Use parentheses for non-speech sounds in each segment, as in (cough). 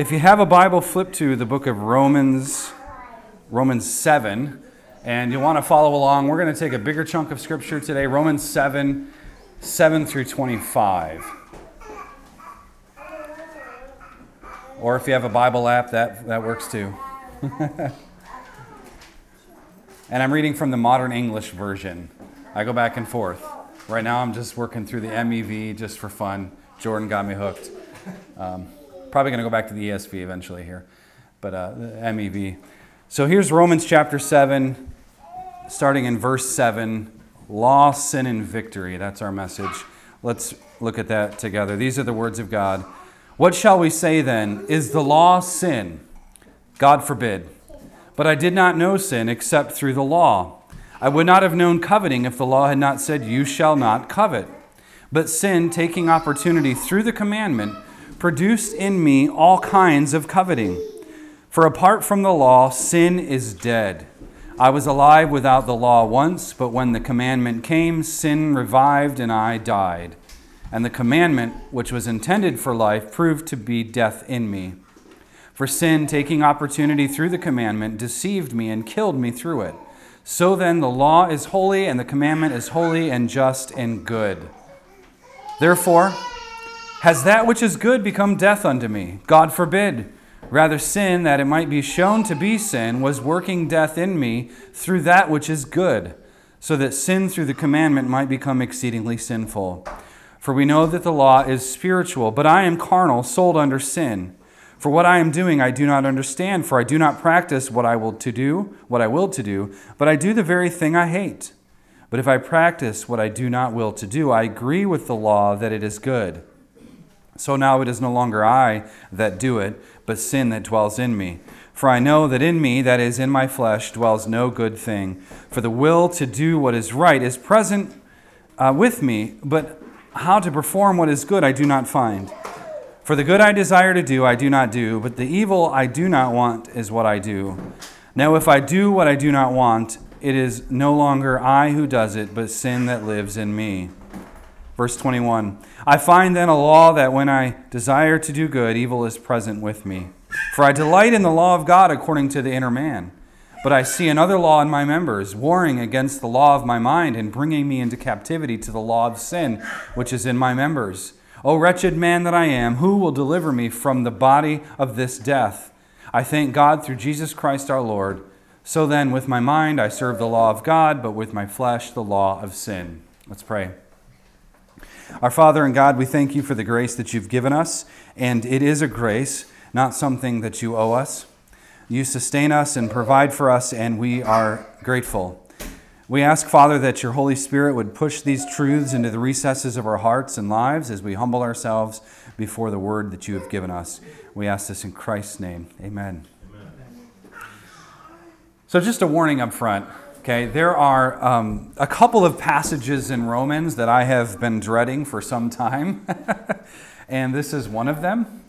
if you have a Bible, flip to the book of Romans, Romans 7, and you want to follow along. We're going to take a bigger chunk of scripture today, Romans 7, 7 through 25. Or if you have a Bible app, that, that works too. (laughs) and I'm reading from the Modern English Version. I go back and forth. Right now, I'm just working through the MEV just for fun. Jordan got me hooked. Um, probably going to go back to the ESV eventually here, but uh, the MEV. So here's Romans chapter 7, starting in verse 7 Law, sin, and victory. That's our message. Let's look at that together. These are the words of God. What shall we say then? Is the law sin? God forbid. But I did not know sin except through the law. I would not have known coveting if the law had not said, You shall not covet. But sin, taking opportunity through the commandment, produced in me all kinds of coveting. For apart from the law, sin is dead. I was alive without the law once, but when the commandment came, sin revived and I died. And the commandment, which was intended for life, proved to be death in me. For sin, taking opportunity through the commandment, deceived me and killed me through it. So then, the law is holy, and the commandment is holy and just and good. Therefore, has that which is good become death unto me? God forbid. Rather, sin, that it might be shown to be sin, was working death in me through that which is good, so that sin through the commandment might become exceedingly sinful. For we know that the law is spiritual, but I am carnal, sold under sin. For what I am doing I do not understand, for I do not practice what I will to do, what I will to do, but I do the very thing I hate. But if I practice what I do not will to do, I agree with the law that it is good. So now it is no longer I that do it, but sin that dwells in me. For I know that in me, that is, in my flesh, dwells no good thing. For the will to do what is right is present uh, with me, but how to perform what is good I do not find. For the good I desire to do, I do not do, but the evil I do not want is what I do. Now, if I do what I do not want, it is no longer I who does it, but sin that lives in me. Verse 21 I find then a law that when I desire to do good, evil is present with me. For I delight in the law of God according to the inner man. But I see another law in my members, warring against the law of my mind and bringing me into captivity to the law of sin, which is in my members. O wretched man that I am, who will deliver me from the body of this death? I thank God through Jesus Christ our Lord. So then, with my mind, I serve the law of God, but with my flesh, the law of sin. Let's pray. Our Father and God, we thank you for the grace that you've given us, and it is a grace, not something that you owe us. You sustain us and provide for us, and we are grateful. We ask, Father, that your Holy Spirit would push these truths into the recesses of our hearts and lives as we humble ourselves before the word that you have given us. We ask this in Christ's name. Amen. Amen. So, just a warning up front. Okay, there are um, a couple of passages in Romans that I have been dreading for some time, (laughs) and this is one of them.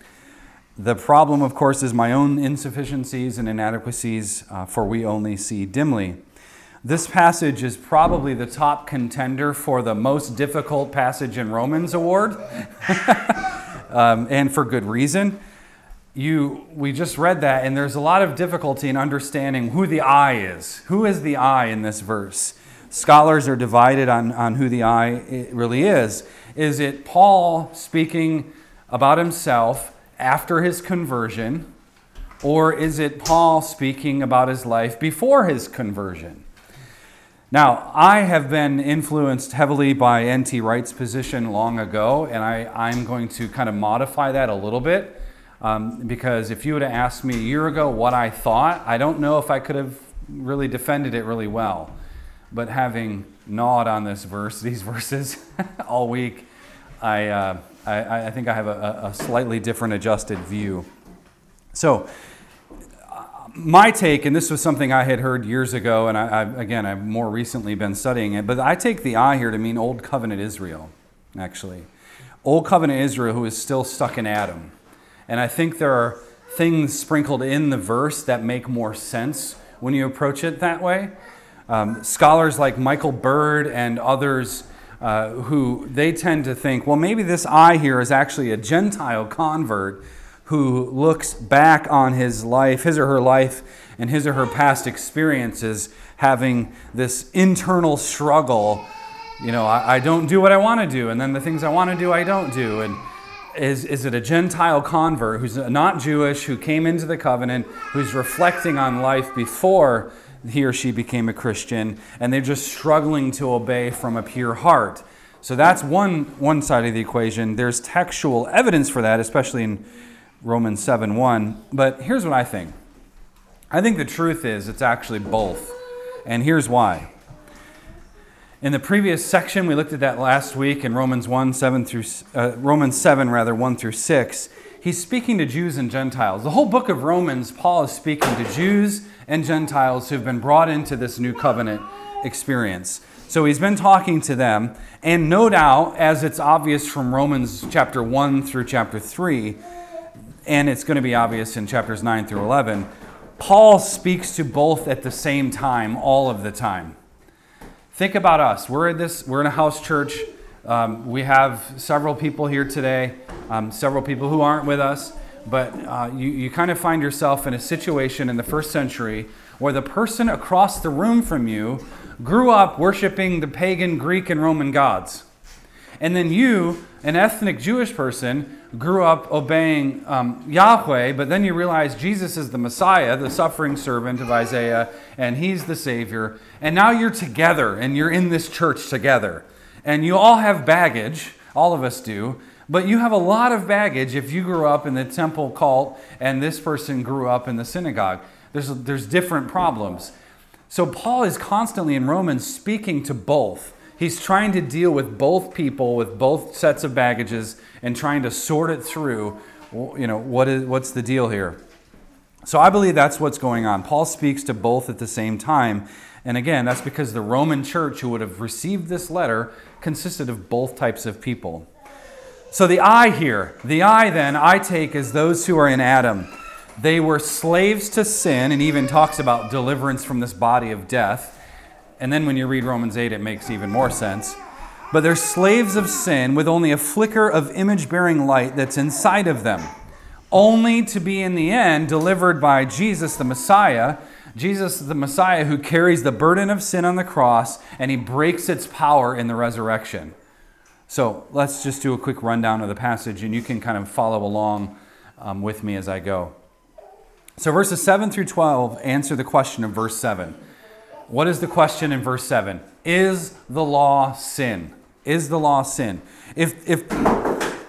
The problem, of course, is my own insufficiencies and inadequacies, uh, for we only see dimly. This passage is probably the top contender for the most difficult passage in Romans award, (laughs) um, and for good reason you we just read that and there's a lot of difficulty in understanding who the i is. Who is the i in this verse? Scholars are divided on, on who the i really is. Is it paul speaking about himself after his conversion or is it paul speaking about his life before his conversion? Now i have been influenced heavily by N.T. Wright's position long ago and I, i'm going to kind of modify that a little bit um, because if you would have asked me a year ago what I thought, I don't know if I could have really defended it really well. But having gnawed on this verse, (laughs) these verses, (laughs) all week, I, uh, I, I, think I have a, a, slightly different adjusted view. So, uh, my take, and this was something I had heard years ago, and I, I, again, I've more recently been studying it, but I take the I here to mean Old Covenant Israel, actually. Old Covenant Israel who is still stuck in Adam. And I think there are things sprinkled in the verse that make more sense when you approach it that way. Um, scholars like Michael Bird and others uh, who they tend to think, well, maybe this I here is actually a Gentile convert who looks back on his life, his or her life, and his or her past experiences, having this internal struggle. You know, I, I don't do what I want to do, and then the things I want to do, I don't do. And is, is it a Gentile convert who's not Jewish, who came into the covenant, who's reflecting on life before he or she became a Christian, and they're just struggling to obey from a pure heart? So that's one, one side of the equation. There's textual evidence for that, especially in Romans 7 1. But here's what I think I think the truth is it's actually both. And here's why. In the previous section, we looked at that last week in Romans 1, 7 through, uh, Romans 7, rather, 1 through 6. He's speaking to Jews and Gentiles. The whole book of Romans, Paul is speaking to Jews and Gentiles who've been brought into this new covenant experience. So he's been talking to them, and no doubt, as it's obvious from Romans chapter 1 through chapter 3, and it's going to be obvious in chapters 9 through 11, Paul speaks to both at the same time, all of the time. Think about us. We're in this. We're in a house church. Um, we have several people here today. Um, several people who aren't with us. But uh, you, you kind of find yourself in a situation in the first century where the person across the room from you grew up worshiping the pagan Greek and Roman gods. And then you, an ethnic Jewish person, grew up obeying um, Yahweh, but then you realize Jesus is the Messiah, the suffering servant of Isaiah, and he's the Savior. And now you're together and you're in this church together. And you all have baggage, all of us do, but you have a lot of baggage if you grew up in the temple cult and this person grew up in the synagogue. There's, there's different problems. So Paul is constantly in Romans speaking to both. He's trying to deal with both people with both sets of baggages and trying to sort it through. You know, what is, what's the deal here? So I believe that's what's going on. Paul speaks to both at the same time. And again, that's because the Roman church who would have received this letter consisted of both types of people. So the I here, the I then, I take as those who are in Adam. They were slaves to sin, and even talks about deliverance from this body of death. And then when you read Romans 8, it makes even more sense. But they're slaves of sin with only a flicker of image bearing light that's inside of them, only to be in the end delivered by Jesus the Messiah. Jesus the Messiah who carries the burden of sin on the cross and he breaks its power in the resurrection. So let's just do a quick rundown of the passage and you can kind of follow along um, with me as I go. So verses 7 through 12 answer the question of verse 7. What is the question in verse 7? Is the law sin? Is the law sin? If, if,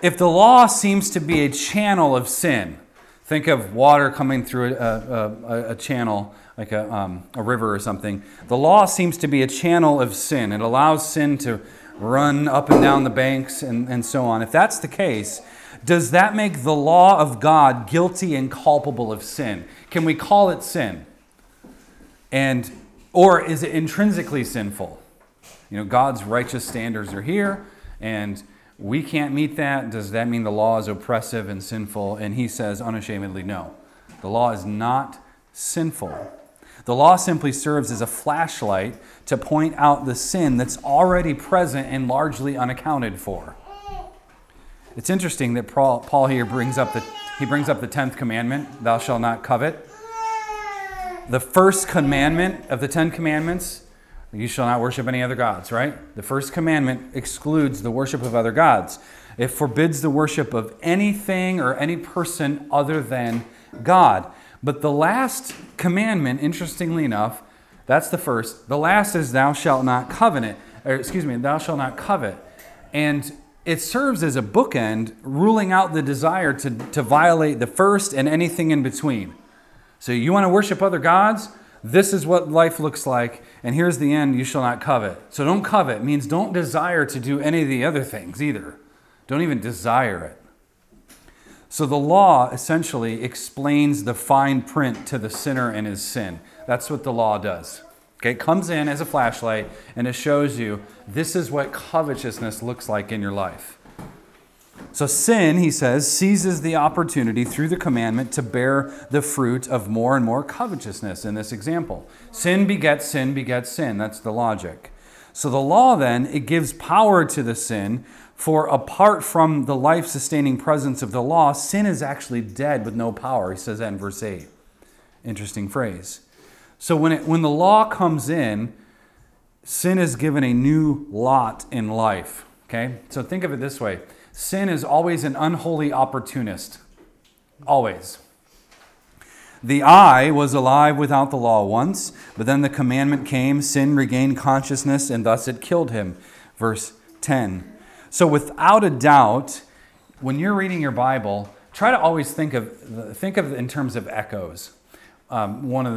if the law seems to be a channel of sin, think of water coming through a, a, a channel, like a, um, a river or something. The law seems to be a channel of sin. It allows sin to run up and down the banks and, and so on. If that's the case, does that make the law of God guilty and culpable of sin? Can we call it sin? And or is it intrinsically sinful? You know, God's righteous standards are here, and we can't meet that. Does that mean the law is oppressive and sinful? And he says unashamedly, no. The law is not sinful. The law simply serves as a flashlight to point out the sin that's already present and largely unaccounted for. It's interesting that Paul here brings up the he brings up the 10th commandment, thou shalt not covet the first commandment of the Ten Commandments you shall not worship any other gods, right? The first commandment excludes the worship of other gods. It forbids the worship of anything or any person other than God. But the last commandment, interestingly enough, that's the first. The last is thou shalt not covenant, or excuse me, thou shalt not covet. And it serves as a bookend, ruling out the desire to, to violate the first and anything in between. So you want to worship other gods? This is what life looks like, and here's the end you shall not covet. So don't covet means don't desire to do any of the other things either. Don't even desire it. So the law essentially explains the fine print to the sinner and his sin. That's what the law does. Okay, it comes in as a flashlight and it shows you this is what covetousness looks like in your life. So, sin, he says, seizes the opportunity through the commandment to bear the fruit of more and more covetousness in this example. Sin begets sin begets sin. That's the logic. So, the law then, it gives power to the sin For apart from the life sustaining presence of the law, sin is actually dead with no power. He says that in verse 8. Interesting phrase. So when, it, when the law comes in, sin is given a new lot in life. Okay? So think of it this way sin is always an unholy opportunist. Always. The I was alive without the law once, but then the commandment came, sin regained consciousness, and thus it killed him. Verse 10. So, without a doubt, when you're reading your Bible, try to always think of think of in terms of echoes. Um, one of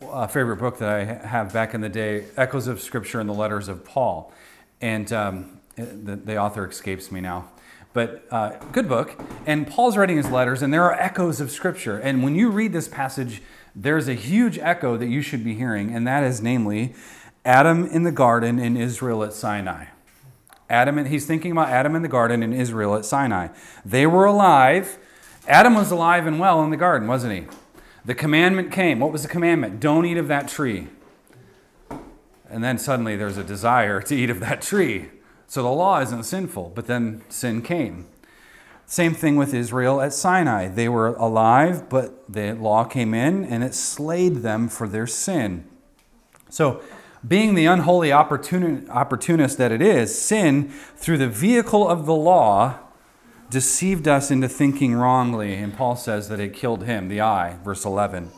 the uh, favorite book that I have back in the day, Echoes of Scripture and the Letters of Paul, and um, the, the author escapes me now but uh, good book. And Paul's writing his letters, and there are echoes of Scripture. And when you read this passage, there's a huge echo that you should be hearing, and that is namely Adam in the garden in Israel at Sinai. Adam, and he's thinking about Adam in the garden in Israel at Sinai. They were alive. Adam was alive and well in the garden, wasn't he? The commandment came. What was the commandment? Don't eat of that tree. And then suddenly there's a desire (laughs) to eat of that tree. So the law isn't sinful, but then sin came. Same thing with Israel at Sinai. They were alive, but the law came in and it slayed them for their sin. So, being the unholy opportunist that it is, sin, through the vehicle of the law, deceived us into thinking wrongly. And Paul says that it killed him, the I, verse 11.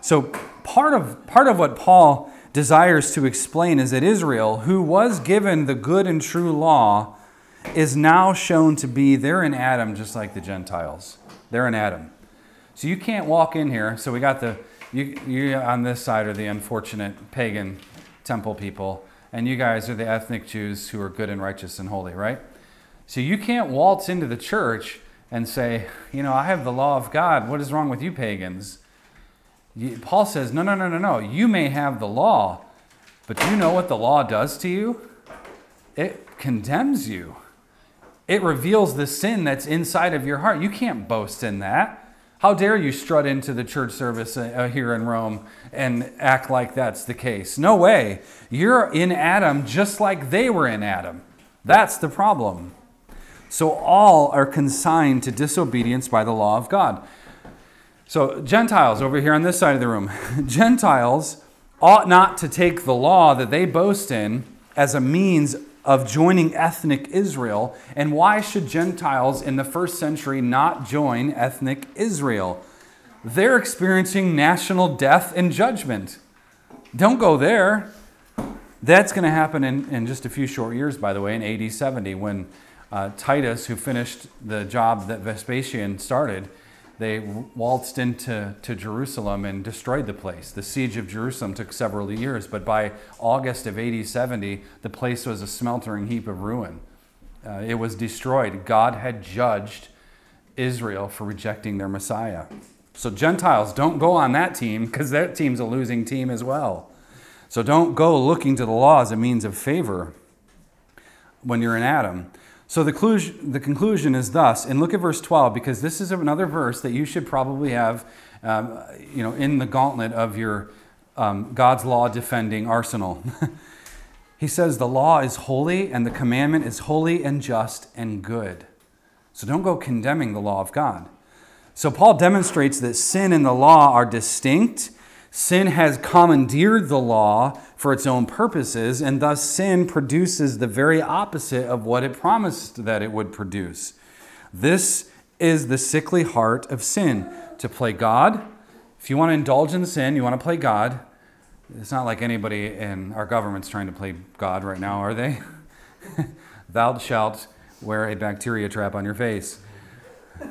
So, part of, part of what Paul desires to explain is that Israel, who was given the good and true law, is now shown to be, they're in Adam just like the Gentiles. They're in Adam. So you can't walk in here. So we got the, you, you on this side are the unfortunate pagan temple people, and you guys are the ethnic Jews who are good and righteous and holy, right? So you can't waltz into the church and say, you know, I have the law of God. What is wrong with you pagans? Paul says, no, no, no, no, no. You may have the law, but do you know what the law does to you? It condemns you. It reveals the sin that's inside of your heart. You can't boast in that. How dare you strut into the church service uh, uh, here in Rome and act like that's the case? No way. You're in Adam just like they were in Adam. That's the problem. So all are consigned to disobedience by the law of God. So, Gentiles over here on this side of the room, (laughs) Gentiles ought not to take the law that they boast in as a means of joining ethnic Israel. And why should Gentiles in the first century not join ethnic Israel? They're experiencing national death and judgment. Don't go there. That's going to happen in, in just a few short years, by the way, in AD 70, when uh, Titus, who finished the job that Vespasian started, they waltzed into to Jerusalem and destroyed the place. The siege of Jerusalem took several years, but by August of AD 70, the place was a smeltering heap of ruin. Uh, it was destroyed. God had judged Israel for rejecting their Messiah. So, Gentiles, don't go on that team because that team's a losing team as well. So, don't go looking to the law as a means of favor when you're in Adam. So the, the conclusion is thus, and look at verse 12 because this is another verse that you should probably have um, you know, in the gauntlet of your um, God's law defending arsenal. (laughs) he says, The law is holy and the commandment is holy and just and good. So don't go condemning the law of God. So Paul demonstrates that sin and the law are distinct Sin has commandeered the law for its own purposes, and thus sin produces the very opposite of what it promised that it would produce. This is the sickly heart of sin to play God. If you want to indulge in sin, you want to play God. It's not like anybody in our government's trying to play God right now, are they? (laughs) Thou shalt wear a bacteria trap on your face. (laughs)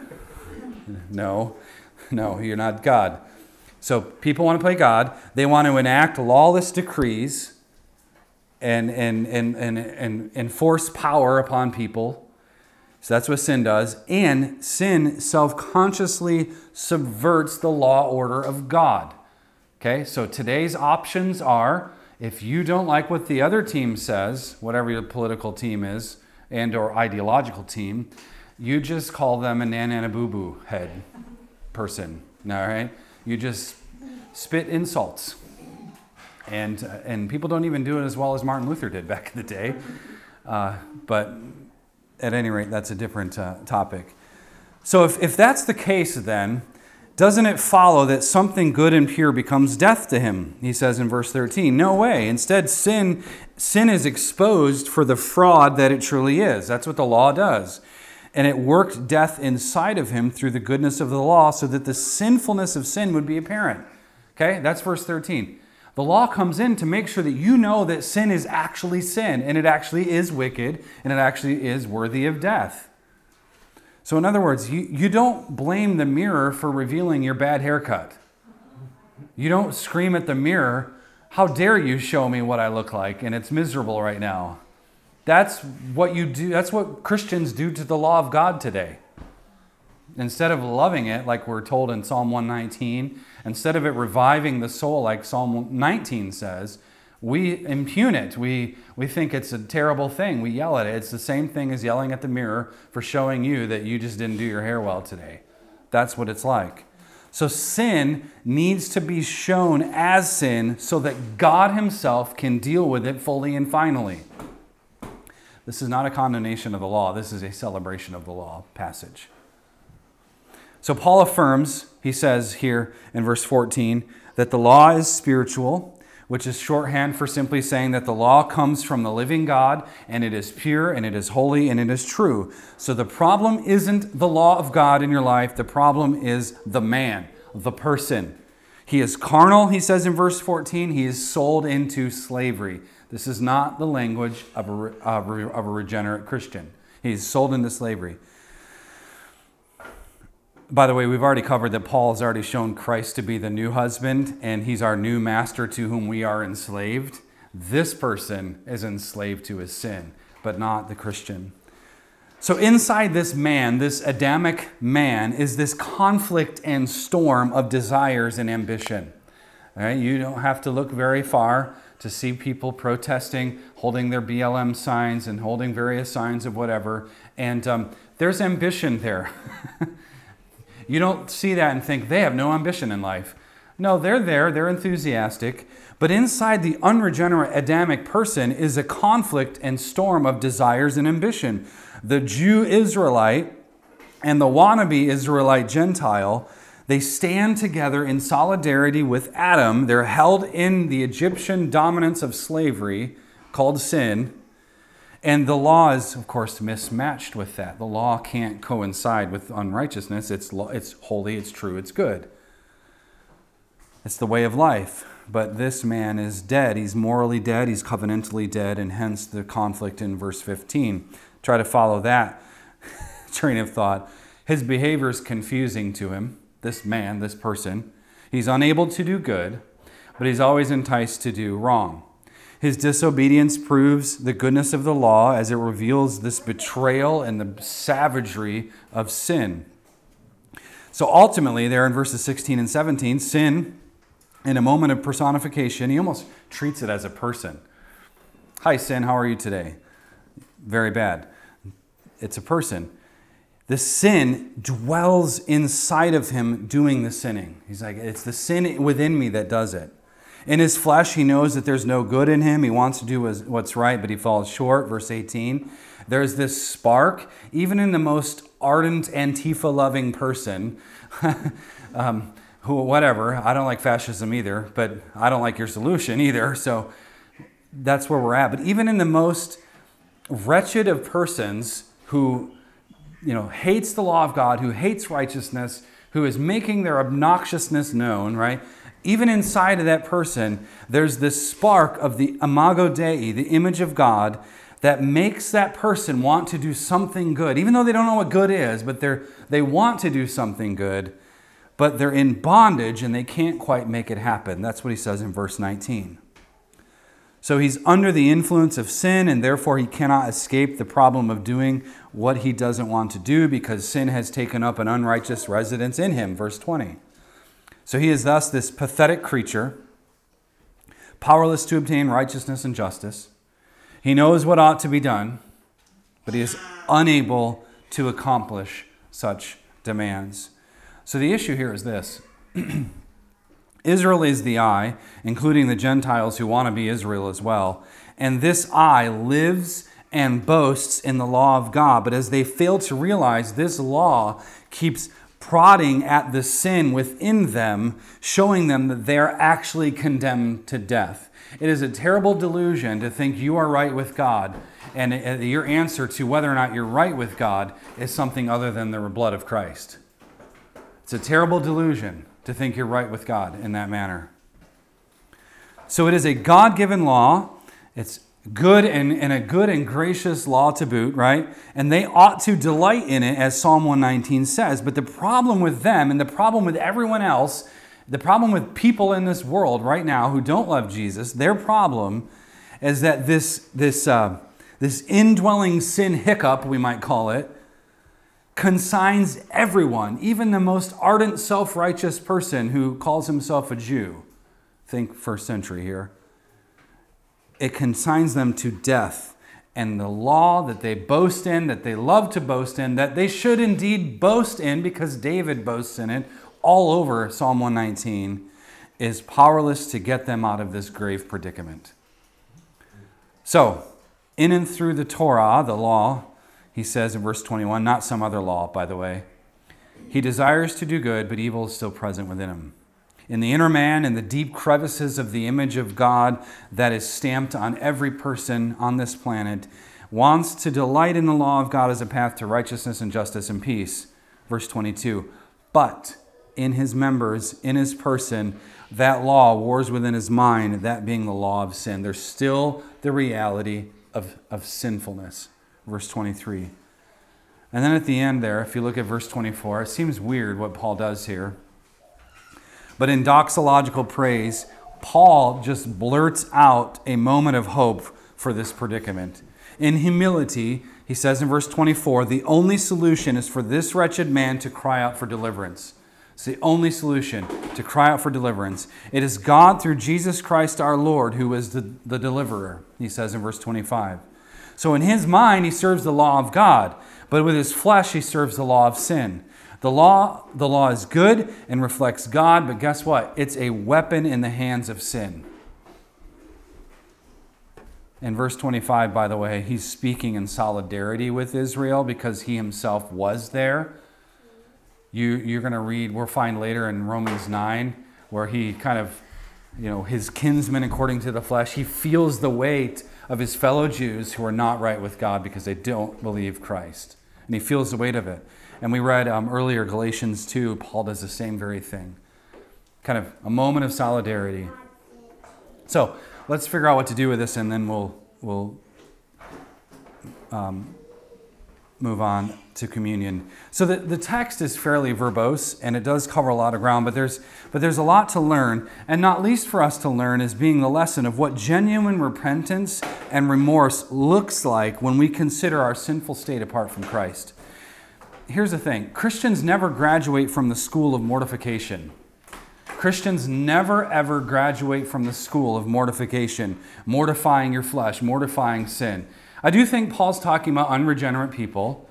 No, no, you're not God. So people want to play God. They want to enact lawless decrees and, and, and, and, and enforce power upon people. So that's what sin does. And sin self consciously subverts the law order of God. Okay, so today's options are if you don't like what the other team says, whatever your political team is, and or ideological team, you just call them a nan and a boo boo head person. All right? You just spit insults. And, uh, and people don't even do it as well as Martin Luther did back in the day. Uh, but at any rate, that's a different uh, topic. So, if, if that's the case, then doesn't it follow that something good and pure becomes death to him? He says in verse 13. No way. Instead, sin, sin is exposed for the fraud that it truly is. That's what the law does. And it worked death inside of him through the goodness of the law so that the sinfulness of sin would be apparent. Okay, that's verse 13. The law comes in to make sure that you know that sin is actually sin and it actually is wicked and it actually is worthy of death. So, in other words, you, you don't blame the mirror for revealing your bad haircut. You don't scream at the mirror, How dare you show me what I look like? And it's miserable right now. That's what you do. That's what Christians do to the law of God today. Instead of loving it, like we're told in Psalm 119, instead of it reviving the soul, like Psalm 19 says, we impugn it. We, we think it's a terrible thing. We yell at it. It's the same thing as yelling at the mirror for showing you that you just didn't do your hair well today. That's what it's like. So sin needs to be shown as sin so that God Himself can deal with it fully and finally. This is not a condemnation of the law, this is a celebration of the law passage. So Paul affirms, he says here in verse 14, that the law is spiritual which is shorthand for simply saying that the law comes from the living God and it is pure and it is holy and it is true. So the problem isn't the law of God in your life, the problem is the man, the person. He is carnal, he says in verse 14, he is sold into slavery. This is not the language of a, of a regenerate Christian. He's sold into slavery by the way, we've already covered that Paul has already shown Christ to be the new husband, and he's our new master to whom we are enslaved. This person is enslaved to his sin, but not the Christian. So, inside this man, this Adamic man, is this conflict and storm of desires and ambition. You don't have to look very far to see people protesting, holding their BLM signs, and holding various signs of whatever. And um, there's ambition there. (laughs) You don't see that and think they have no ambition in life. No, they're there, they're enthusiastic, but inside the unregenerate Adamic person is a conflict and storm of desires and ambition. The Jew Israelite and the wannabe Israelite Gentile, they stand together in solidarity with Adam. They're held in the Egyptian dominance of slavery called sin and the law is, of course, mismatched with that. The law can't coincide with unrighteousness. It's, it's holy, it's true, it's good. It's the way of life. But this man is dead. He's morally dead, he's covenantally dead, and hence the conflict in verse 15. Try to follow that (laughs) train of thought. His behavior is confusing to him, this man, this person. He's unable to do good, but he's always enticed to do wrong. His disobedience proves the goodness of the law as it reveals this betrayal and the savagery of sin. So ultimately, there in verses 16 and 17, sin, in a moment of personification, he almost treats it as a person. Hi, sin, how are you today? Very bad. It's a person. The sin dwells inside of him doing the sinning. He's like, it's the sin within me that does it. In his flesh, he knows that there's no good in him. He wants to do what's right, but he falls short. Verse 18. There's this spark, even in the most ardent Antifa loving person. (laughs) um, who, whatever, I don't like fascism either, but I don't like your solution either. So that's where we're at. But even in the most wretched of persons who you know hates the law of God, who hates righteousness, who is making their obnoxiousness known, right? even inside of that person, there's this spark of the imago Dei, the image of God, that makes that person want to do something good, even though they don't know what good is, but they're, they want to do something good, but they're in bondage and they can't quite make it happen. That's what he says in verse 19. So he's under the influence of sin, and therefore he cannot escape the problem of doing what he doesn't want to do because sin has taken up an unrighteous residence in him. Verse 20. So he is thus this pathetic creature, powerless to obtain righteousness and justice. He knows what ought to be done, but he is unable to accomplish such demands. So the issue here is this (clears throat) Israel is the I, including the Gentiles who want to be Israel as well. And this I lives and boasts in the law of God. But as they fail to realize this law keeps prodding at the sin within them, showing them that they're actually condemned to death. It is a terrible delusion to think you are right with God and your answer to whether or not you're right with God is something other than the blood of Christ. It's a terrible delusion to think you're right with God in that manner. So it is a God given law. It's good and, and a good and gracious law to boot, right? And they ought to delight in it, as Psalm 119 says. But the problem with them and the problem with everyone else, the problem with people in this world right now who don't love Jesus, their problem is that this, this, uh, this indwelling sin hiccup, we might call it, consigns everyone, even the most ardent, self righteous person who calls himself a Jew. Think first century here it consigns them to death. And the law that they boast in, that they love to boast in, that they should indeed boast in because David boasts in it all over Psalm 119, is powerless to get them out of this grave predicament. So, in and through the Torah, the law, he says in verse 21, not some other law, by the way, he desires to do good, but evil is still present within him in the inner man, in the deep crevices of the image of God that is stamped on every person on this planet, wants to delight in the law of God as a path to righteousness and justice and peace. Verse 22. But in his members, in his person, that law wars within his mind, that being the law of sin. There's still the reality of, of sinfulness. Verse 23. And then at the end there, if you look at verse 24, it seems weird what Paul does here. But in doxological praise, Paul just blurts out a moment of hope for this predicament. In humility, he says in verse 24, the only solution is for this wretched man to cry out for deliverance. It's the only solution to cry out for deliverance. It is God through Jesus Christ our Lord who is the, the deliverer, he says in verse 25. So in his mind, he serves the law of God, but with his flesh, he serves the law of sin. The law, the law is good and reflects God, but guess what? It's a weapon in the hands of sin. In verse 25, by the way, he's speaking in solidarity with Israel because he himself was there. You, you're going to read, we'll find later in Romans 9, where he kind of, you know, his kinsman according to the flesh, he feels the weight of his fellow Jews who are not right with God because they don't believe Christ. And he feels the weight of it. And we read um, earlier Galatians 2, Paul does the same very thing. Kind of a moment of solidarity. So let's figure out what to do with this and then we'll, we'll um, move on to communion. So the, the text is fairly verbose and it does cover a lot of ground, but there's, but there's a lot to learn. And not least for us to learn is being the lesson of what genuine repentance and remorse looks like when we consider our sinful state apart from Christ here's the thing Christians never graduate from the school of mortification. Christians never ever graduate from the school of mortification, mortifying your flesh, mortifying sin. I do think Paul's talking about unregenerate people,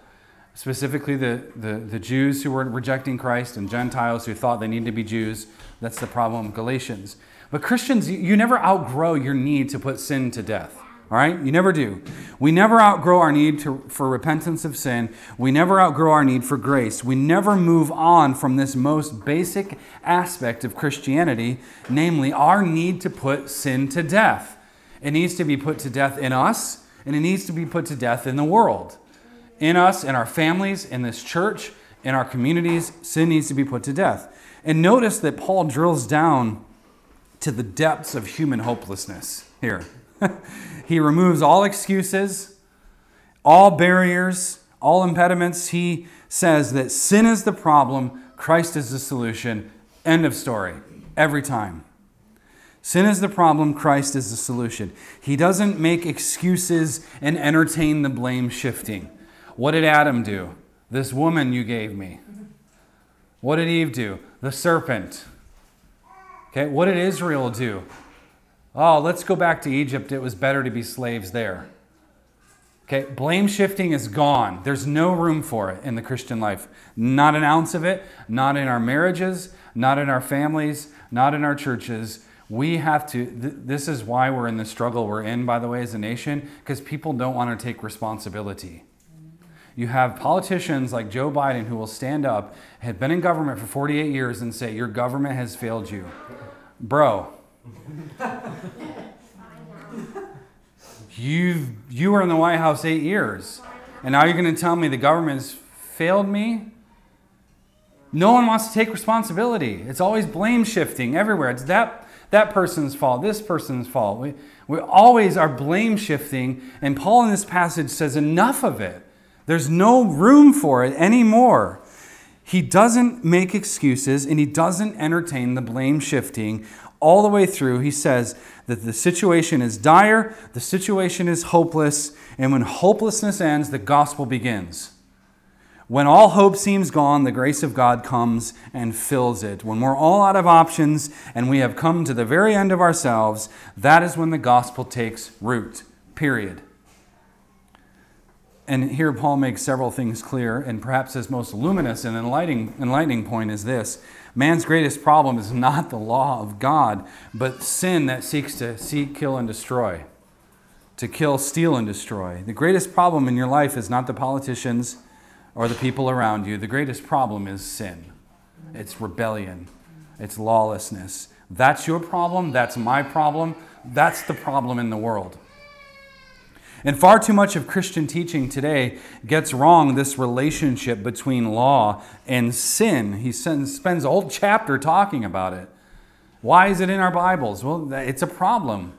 specifically the, the, the Jews who were rejecting Christ and Gentiles who thought they needed to be Jews. That's the problem of Galatians. But Christians, you never outgrow your need to put sin to death. All right? You never do. We never outgrow our need to, for repentance of sin. We never outgrow our need for grace. We never move on from this most basic aspect of Christianity, namely our need to put sin to death. It needs to be put to death in us, and it needs to be put to death in the world. In us, in our families, in this church, in our communities, sin needs to be put to death. And notice that Paul drills down to the depths of human hopelessness here. (laughs) he removes all excuses, all barriers, all impediments. He says that sin is the problem, Christ is the solution. End of story. Every time. Sin is the problem, Christ is the solution. He doesn't make excuses and entertain the blame shifting. What did Adam do? This woman you gave me. What did Eve do? The serpent. Okay, what did Israel do? Oh, let's go back to Egypt. It was better to be slaves there. Okay, blame shifting is gone. There's no room for it in the Christian life. Not an ounce of it, not in our marriages, not in our families, not in our churches. We have to, th- this is why we're in the struggle we're in, by the way, as a nation, because people don't want to take responsibility. You have politicians like Joe Biden who will stand up, have been in government for 48 years, and say, Your government has failed you. Bro, you you were in the White House eight years, and now you're going to tell me the government's failed me? No one wants to take responsibility. It's always blame shifting everywhere. It's that, that person's fault, this person's fault. We, we always are blame shifting, and Paul in this passage says enough of it. There's no room for it anymore. He doesn't make excuses and he doesn't entertain the blame shifting all the way through. He says that the situation is dire, the situation is hopeless, and when hopelessness ends, the gospel begins. When all hope seems gone, the grace of God comes and fills it. When we're all out of options and we have come to the very end of ourselves, that is when the gospel takes root. Period. And here Paul makes several things clear, and perhaps his most luminous and enlightening, enlightening point is this man's greatest problem is not the law of God, but sin that seeks to seek, kill, and destroy. To kill, steal, and destroy. The greatest problem in your life is not the politicians or the people around you. The greatest problem is sin, it's rebellion, it's lawlessness. That's your problem. That's my problem. That's the problem in the world. And far too much of Christian teaching today gets wrong this relationship between law and sin. He spends a whole chapter talking about it. Why is it in our Bibles? Well, it's a problem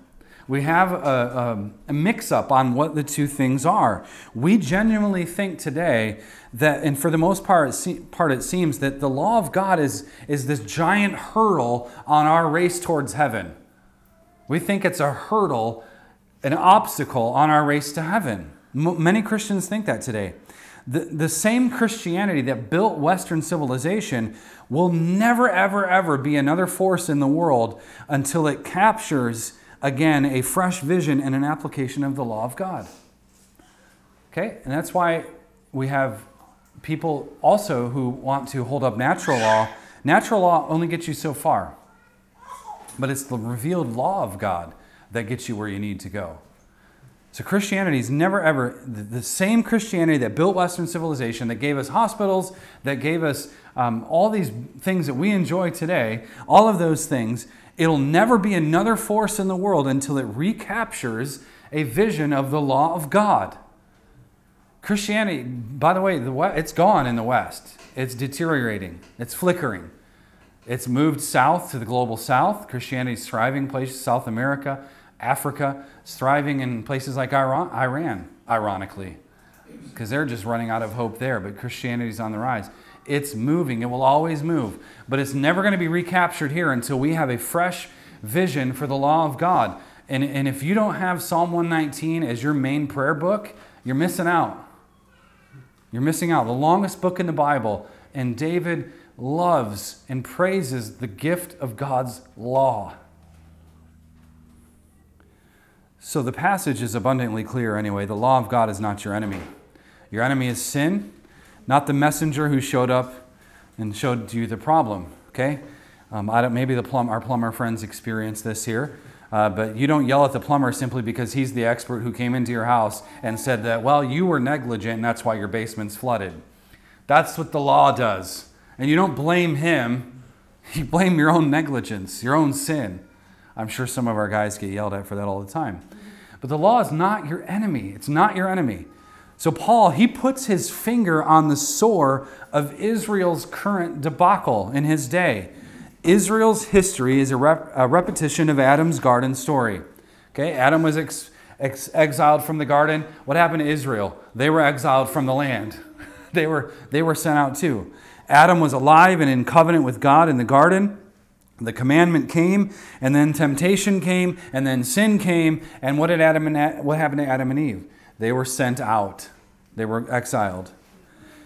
we have a, a, a mix up on what the two things are. We genuinely think today that, and for the most part, part it seems that the law of God is, is this giant hurdle on our race towards heaven. We think it's a hurdle, an obstacle on our race to heaven. M- many Christians think that today. The, the same Christianity that built Western civilization will never, ever, ever be another force in the world until it captures again, a fresh vision and an application of the law of God. Okay? And that's why we have people also who want to hold up natural law. Natural law only gets you so far, but it's the revealed law of God that gets you where you need to go. So Christianity is never ever the same Christianity that built Western civilization, that gave us hospitals, that gave us um, all these things that we enjoy today. All of those things It'll never be another force in the world until it recaptures a vision of the law of God. Christianity, by the way, the it's gone in the West. It's deteriorating. It's flickering. It's moved south to the global south. Christianity is thriving places, South America, Africa, is thriving in places like Iran, Iran ironically, because they're just running out of hope there. But Christianity's on the rise. It's moving, it will always move. But it's never going to be recaptured here until we have a fresh vision for the law of God. And, and if you don't have Psalm 119 as your main prayer book, you're missing out. You're missing out. The longest book in the Bible. And David loves and praises the gift of God's law. So the passage is abundantly clear anyway. The law of God is not your enemy. Your enemy is sin, not the messenger who showed up and showed you the problem. Okay? Um, I don't, maybe the plum, our plumber friends experience this here. Uh, but you don't yell at the plumber simply because he's the expert who came into your house and said that, well, you were negligent and that's why your basement's flooded. That's what the law does. And you don't blame him, (laughs) you blame your own negligence, your own sin. I'm sure some of our guys get yelled at for that all the time. But the law is not your enemy. It's not your enemy. So, Paul, he puts his finger on the sore of Israel's current debacle in his day. Israel's history is a, rep- a repetition of Adam's garden story. Okay, Adam was ex- ex- exiled from the garden. What happened to Israel? They were exiled from the land. (laughs) they, were, they were sent out too. Adam was alive and in covenant with God in the garden. The commandment came, and then temptation came, and then sin came. And what did Adam and what happened to Adam and Eve? They were sent out, they were exiled.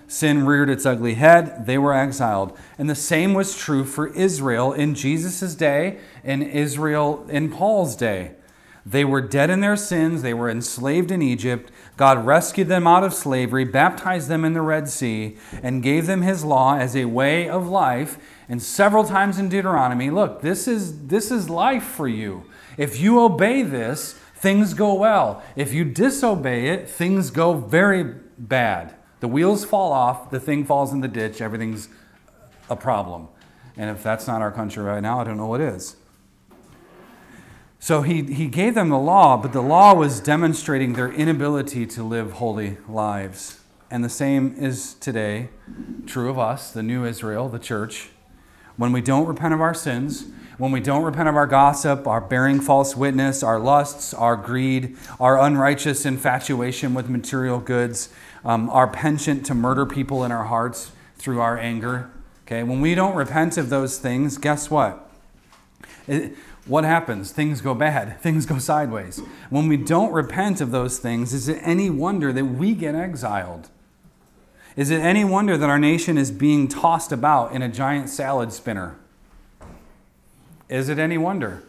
Sin reared its ugly head, they were exiled. And the same was true for Israel in Jesus' day in Israel in Paul's day. They were dead in their sins. They were enslaved in Egypt. God rescued them out of slavery, baptized them in the Red Sea, and gave them his law as a way of life. And several times in Deuteronomy, look, this is, this is life for you. If you obey this, things go well. If you disobey it, things go very bad. The wheels fall off, the thing falls in the ditch, everything's a problem. And if that's not our country right now, I don't know what is. So he, he gave them the law, but the law was demonstrating their inability to live holy lives. And the same is today true of us, the new Israel, the church. When we don't repent of our sins, when we don't repent of our gossip, our bearing false witness, our lusts, our greed, our unrighteous infatuation with material goods, um, our penchant to murder people in our hearts through our anger, okay, when we don't repent of those things, guess what? It, what happens? Things go bad, (laughs) things go sideways. When we don't repent of those things, is it any wonder that we get exiled? Is it any wonder that our nation is being tossed about in a giant salad spinner? Is it any wonder?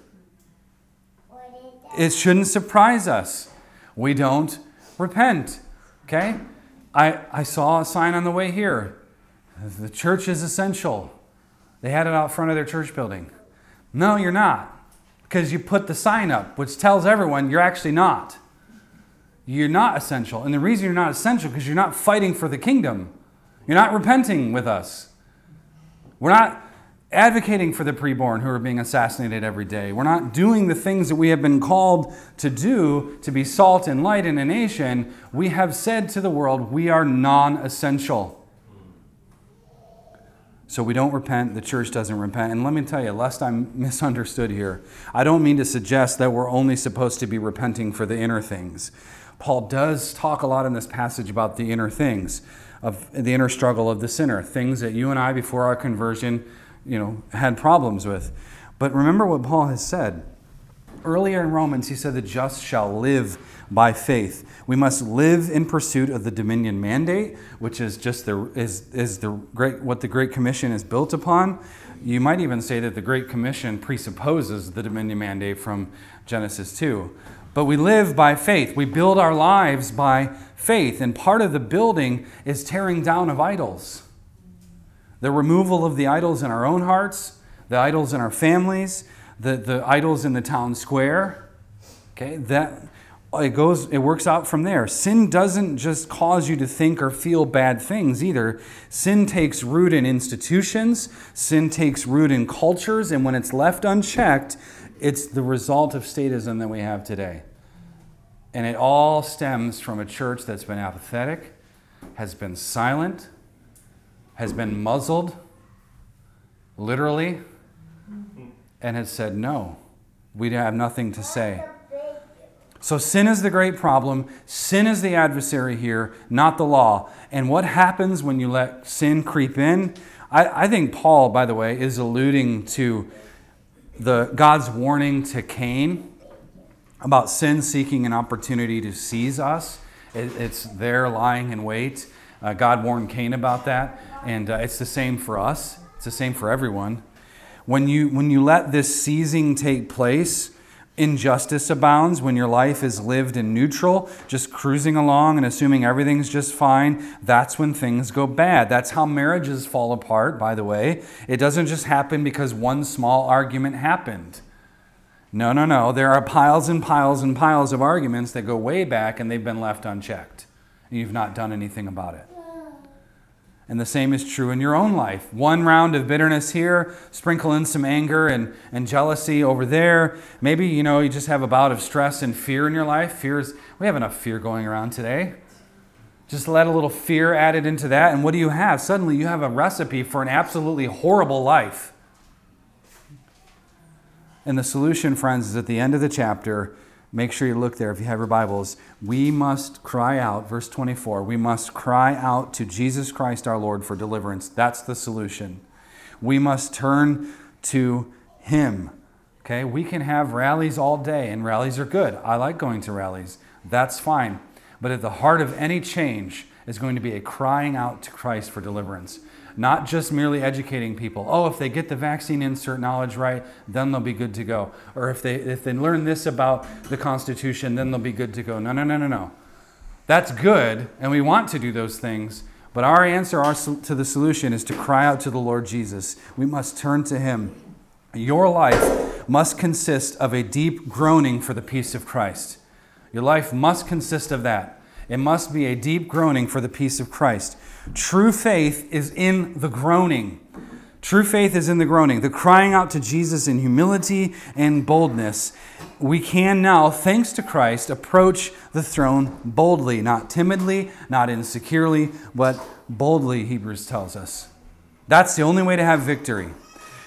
It shouldn't surprise us. We don't repent. Okay? I, I saw a sign on the way here. The church is essential. They had it out front of their church building. No, you're not because you put the sign up, which tells everyone you're actually not. You're not essential. And the reason you're not essential because you're not fighting for the kingdom. You're not repenting with us. We're not advocating for the preborn who are being assassinated every day. We're not doing the things that we have been called to do to be salt and light in a nation. We have said to the world, we are non essential. So we don't repent, the church doesn't repent. And let me tell you, lest I'm (laughs) misunderstood here, I don't mean to suggest that we're only supposed to be repenting for the inner things. Paul does talk a lot in this passage about the inner things, of the inner struggle of the sinner, things that you and I before our conversion, you know, had problems with. But remember what Paul has said. Earlier in Romans, he said, The just shall live by faith. We must live in pursuit of the dominion mandate, which is just the is, is the great what the Great Commission is built upon. You might even say that the Great Commission presupposes the dominion mandate from Genesis 2. But we live by faith. We build our lives by faith. And part of the building is tearing down of idols. The removal of the idols in our own hearts, the idols in our families, the, the idols in the town square. Okay, that it goes it works out from there. Sin doesn't just cause you to think or feel bad things either. Sin takes root in institutions. Sin takes root in cultures. And when it's left unchecked it's the result of statism that we have today. And it all stems from a church that's been apathetic has been silent has been muzzled literally and has said no we have nothing to say so sin is the great problem. Sin is the adversary here, not the law. And what happens when you let sin creep in? I, I think Paul, by the way, is alluding to the God's warning to Cain about sin seeking an opportunity to seize us. It, it's there lying in wait. Uh, God warned Cain about that, and uh, it's the same for us. It's the same for everyone. When you when you let this seizing take place, Injustice abounds when your life is lived in neutral, just cruising along and assuming everything's just fine. That's when things go bad. That's how marriages fall apart, by the way. It doesn't just happen because one small argument happened. No, no, no. There are piles and piles and piles of arguments that go way back and they've been left unchecked. And you've not done anything about it. And the same is true in your own life. One round of bitterness here, sprinkle in some anger and, and jealousy over there. Maybe, you know, you just have a bout of stress and fear in your life. Fear is, we have enough fear going around today. Just let a little fear added into that, and what do you have? Suddenly you have a recipe for an absolutely horrible life. And the solution, friends, is at the end of the chapter Make sure you look there if you have your Bibles. We must cry out, verse 24, we must cry out to Jesus Christ our Lord for deliverance. That's the solution. We must turn to Him. Okay, we can have rallies all day, and rallies are good. I like going to rallies. That's fine. But at the heart of any change is going to be a crying out to Christ for deliverance. Not just merely educating people. Oh, if they get the vaccine insert knowledge right, then they'll be good to go. Or if they, if they learn this about the Constitution, then they'll be good to go. No, no, no, no, no. That's good, and we want to do those things. But our answer our, to the solution is to cry out to the Lord Jesus. We must turn to Him. Your life must consist of a deep groaning for the peace of Christ. Your life must consist of that. It must be a deep groaning for the peace of Christ. True faith is in the groaning. True faith is in the groaning, the crying out to Jesus in humility and boldness. We can now, thanks to Christ, approach the throne boldly, not timidly, not insecurely, but boldly, Hebrews tells us. That's the only way to have victory.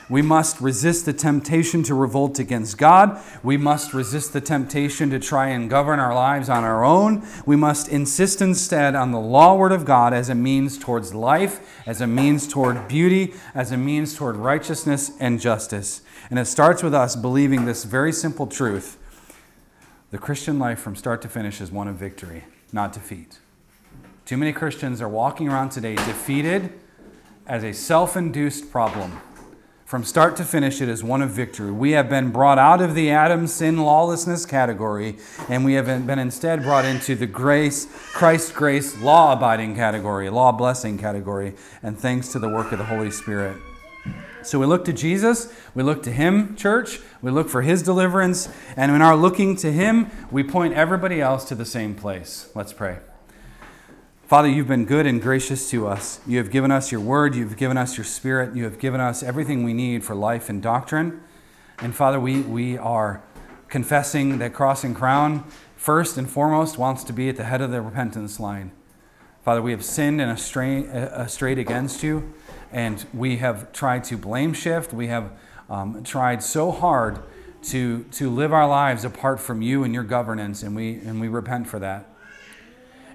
We must resist the temptation to revolt against God. We must resist the temptation to try and govern our lives on our own. We must insist instead on the law word of God as a means towards life, as a means toward beauty, as a means toward righteousness and justice. And it starts with us believing this very simple truth the Christian life from start to finish is one of victory, not defeat. Too many Christians are walking around today defeated as a self induced problem. From start to finish, it is one of victory. We have been brought out of the Adam sin lawlessness category, and we have been instead brought into the grace, Christ grace, law abiding category, law blessing category, and thanks to the work of the Holy Spirit. So we look to Jesus, we look to Him, church, we look for His deliverance, and in our looking to Him, we point everybody else to the same place. Let's pray. Father, you've been good and gracious to us. You have given us your word, you've given us your spirit, you have given us everything we need for life and doctrine. And Father, we, we are confessing that Cross and Crown, first and foremost, wants to be at the head of the repentance line. Father, we have sinned and strayed against you, and we have tried to blame shift. We have um, tried so hard to, to live our lives apart from you and your governance, and we, and we repent for that.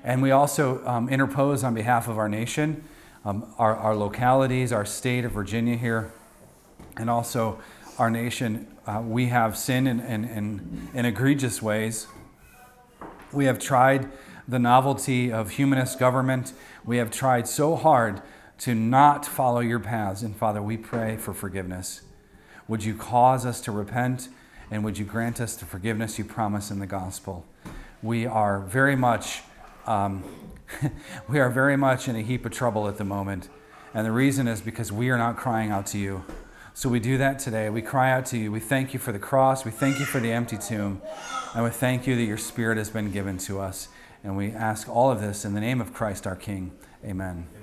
And we also um, interpose on behalf of our nation, um, our, our localities, our state of Virginia here, and also our nation. Uh, we have sinned in, in, in, in egregious ways. We have tried the novelty of humanist government. We have tried so hard to not follow your paths. And Father, we pray for forgiveness. Would you cause us to repent and would you grant us the forgiveness you promise in the gospel? We are very much um, (laughs) we are very much in a heap of trouble at the moment. And the reason is because we are not crying out to you. So we do that today. We cry out to you. We thank you for the cross. We thank you for the empty tomb. And we thank you that your spirit has been given to us. And we ask all of this in the name of Christ our King. Amen.